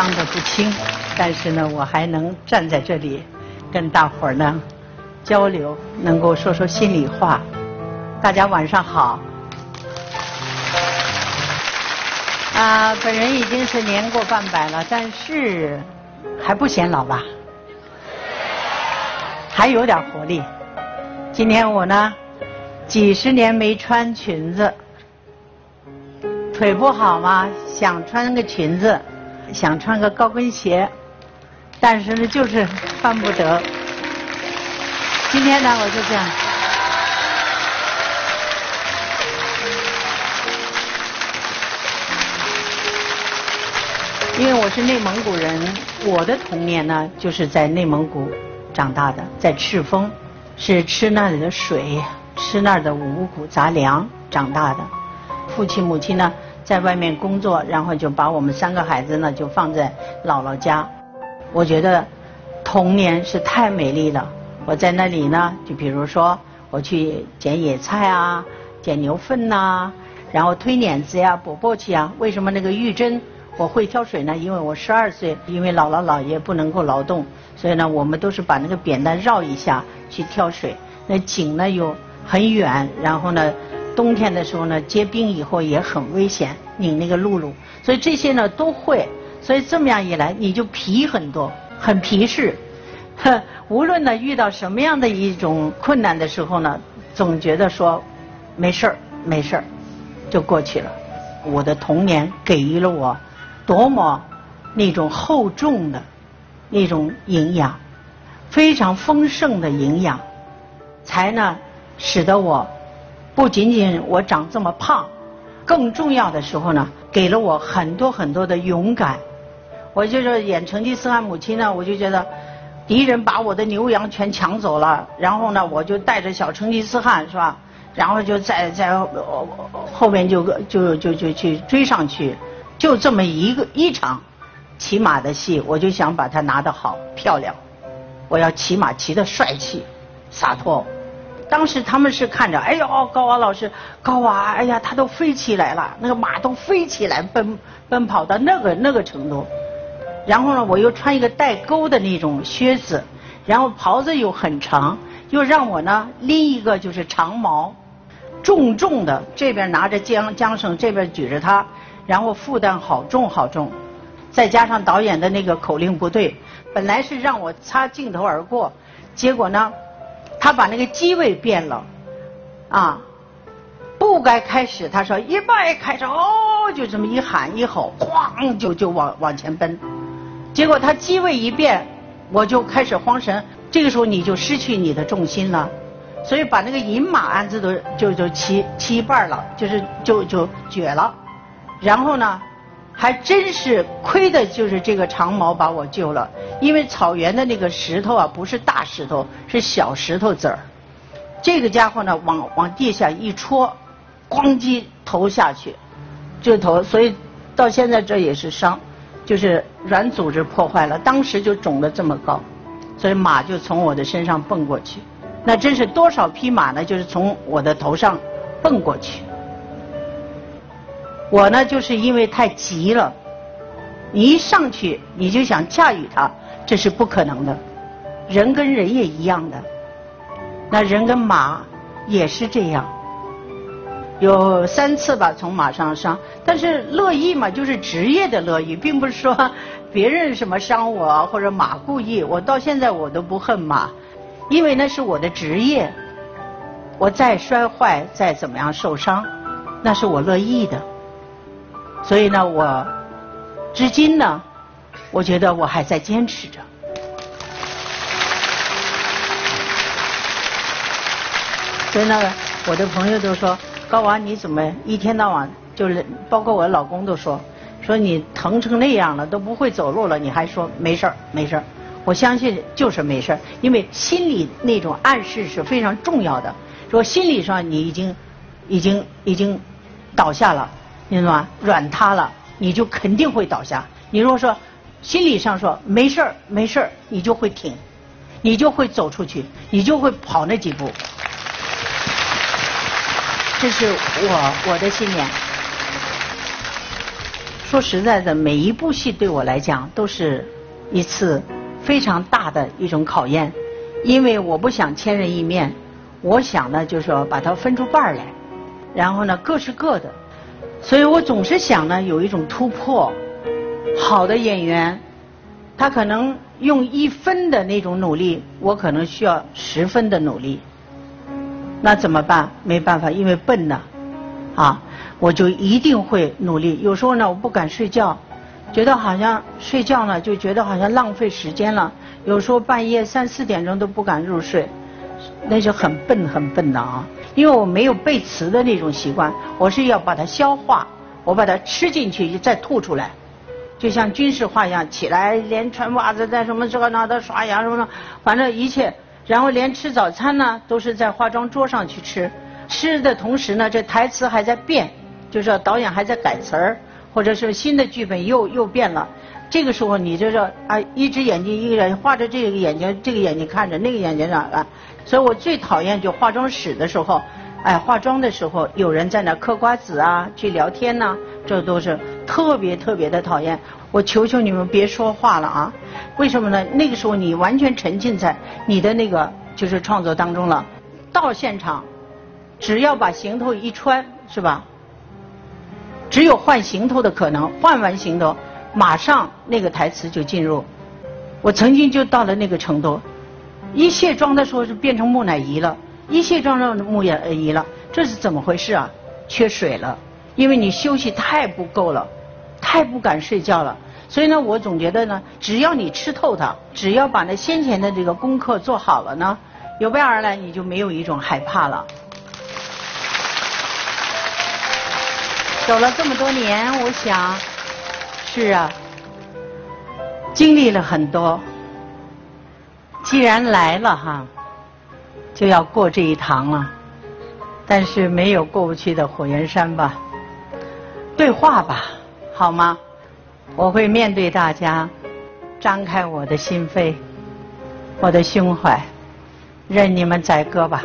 伤得不轻，但是呢，我还能站在这里，跟大伙儿呢交流，能够说说心里话。大家晚上好。啊，本人已经是年过半百了，但是还不显老吧？还有点活力。今天我呢，几十年没穿裙子，腿不好嘛，想穿个裙子，想穿个高跟鞋，但是呢，就是穿不得。今天呢，我就这样。因为我是内蒙古人，我的童年呢就是在内蒙古长大的，在赤峰，是吃那里的水，吃那儿的五谷杂粮长大的。父亲母亲呢在外面工作，然后就把我们三个孩子呢就放在姥姥家。我觉得童年是太美丽了。我在那里呢，就比如说我去捡野菜啊，捡牛粪呐，然后推碾子呀，簸簸箕啊。为什么那个玉珍？我会挑水呢，因为我十二岁，因为姥姥姥爷不能够劳动，所以呢，我们都是把那个扁担绕一下去挑水。那井呢又很远，然后呢，冬天的时候呢结冰以后也很危险，拧那个辘轳，所以这些呢都会。所以这么样一来，你就皮很多，很皮实。无论呢遇到什么样的一种困难的时候呢，总觉得说没事儿，没事儿，就过去了。我的童年给予了我。多么那种厚重的那种营养，非常丰盛的营养，才呢使得我不仅仅我长这么胖，更重要的时候呢，给了我很多很多的勇敢。我就是演成吉思汗母亲呢，我就觉得敌人把我的牛羊全抢走了，然后呢，我就带着小成吉思汗是吧，然后就在在后面就就就就去追上去。就这么一个一场骑马的戏，我就想把它拿得好漂亮。我要骑马骑得帅气、洒脱。当时他们是看着，哎呦，高娃老师，高娃，哎呀，他都飞起来了，那个马都飞起来，奔奔跑到那个那个程度。然后呢，我又穿一个带钩的那种靴子，然后袍子又很长，又让我呢拎一个就是长矛，重重的，这边拿着缰缰绳，这边举着它。然后负担好重好重，再加上导演的那个口令不对，本来是让我擦镜头而过，结果呢，他把那个机位变了，啊，不该开始，他说预备开始，哦，就这么一喊一吼，哐就就往往前奔，结果他机位一变，我就开始慌神，这个时候你就失去你的重心了，所以把那个银马鞍子都就就骑骑一半了，就是就就绝了。然后呢，还真是亏的就是这个长矛把我救了，因为草原的那个石头啊，不是大石头，是小石头子儿。这个家伙呢，往往地下一戳，咣叽投下去，就投，所以到现在这也是伤，就是软组织破坏了，当时就肿了这么高，所以马就从我的身上蹦过去，那真是多少匹马呢？就是从我的头上蹦过去。我呢，就是因为太急了，你一上去你就想驾驭它，这是不可能的。人跟人也一样的，那人跟马也是这样。有三次吧，从马上伤，但是乐意嘛，就是职业的乐意，并不是说别人什么伤我或者马故意。我到现在我都不恨马，因为那是我的职业。我再摔坏，再怎么样受伤，那是我乐意的。所以呢，我至今呢，我觉得我还在坚持着。所以呢，我的朋友都说：“高娃，你怎么一天到晚就是包括我老公都说，说你疼成那样了，都不会走路了，你还说没事儿没事儿。”我相信就是没事儿，因为心理那种暗示是非常重要的。说心理上你已经已经已经倒下了。你知道吗？软塌了，你就肯定会倒下。你如果说心理上说没事儿没事儿，你就会挺，你就会走出去，你就会跑那几步。这是我我的信念。说实在的，每一部戏对我来讲都是一次非常大的一种考验，因为我不想千人一面，我想呢就是说把它分出瓣儿来，然后呢各是各的，所以我总是想呢有一种突破。好的演员，他可能用一分的那种努力，我可能需要十分的努力。那怎么办？没办法，因为笨呢，啊，我就一定会努力。有时候呢，我不敢睡觉，觉得好像睡觉呢，就觉得好像浪费时间了。有时候半夜三四点钟都不敢入睡，那就很笨很笨的啊。因为我没有背词的那种习惯，我是要把它消化，我把它吃进去再吐出来。就像军事化一样，起来连穿袜子，在什么这个那的刷牙什么的，反正一切，然后连吃早餐呢，都是在化妆桌上去吃。吃的同时呢，这台词还在变，就是导演还在改词儿，或者是新的剧本又又变了。这个时候你就是啊，一只眼睛一个人画着这个眼睛，这个眼睛看着那个眼睛上啊。所以我最讨厌就化妆室的时候，哎，化妆的时候有人在那嗑瓜子啊，去聊天呐，这都是。特别特别的讨厌，我求求你们别说话了啊！为什么呢？那个时候你完全沉浸在你的那个就是创作当中了。到现场，只要把行头一穿，是吧？只有换行头的可能，换完行头，马上那个台词就进入。我曾经就到了那个程度，一卸妆的时候是变成木乃伊了，一卸妆成木乃伊了，这是怎么回事啊？缺水了，因为你休息太不够了。太不敢睡觉了，所以呢，我总觉得呢，只要你吃透它，只要把那先前的这个功课做好了呢，有备而来，你就没有一种害怕了。走了这么多年，我想，是啊，经历了很多。既然来了哈，就要过这一堂了，但是没有过不去的火焰山吧？对话吧。好吗？我会面对大家，张开我的心扉，我的胸怀，任你们宰割吧。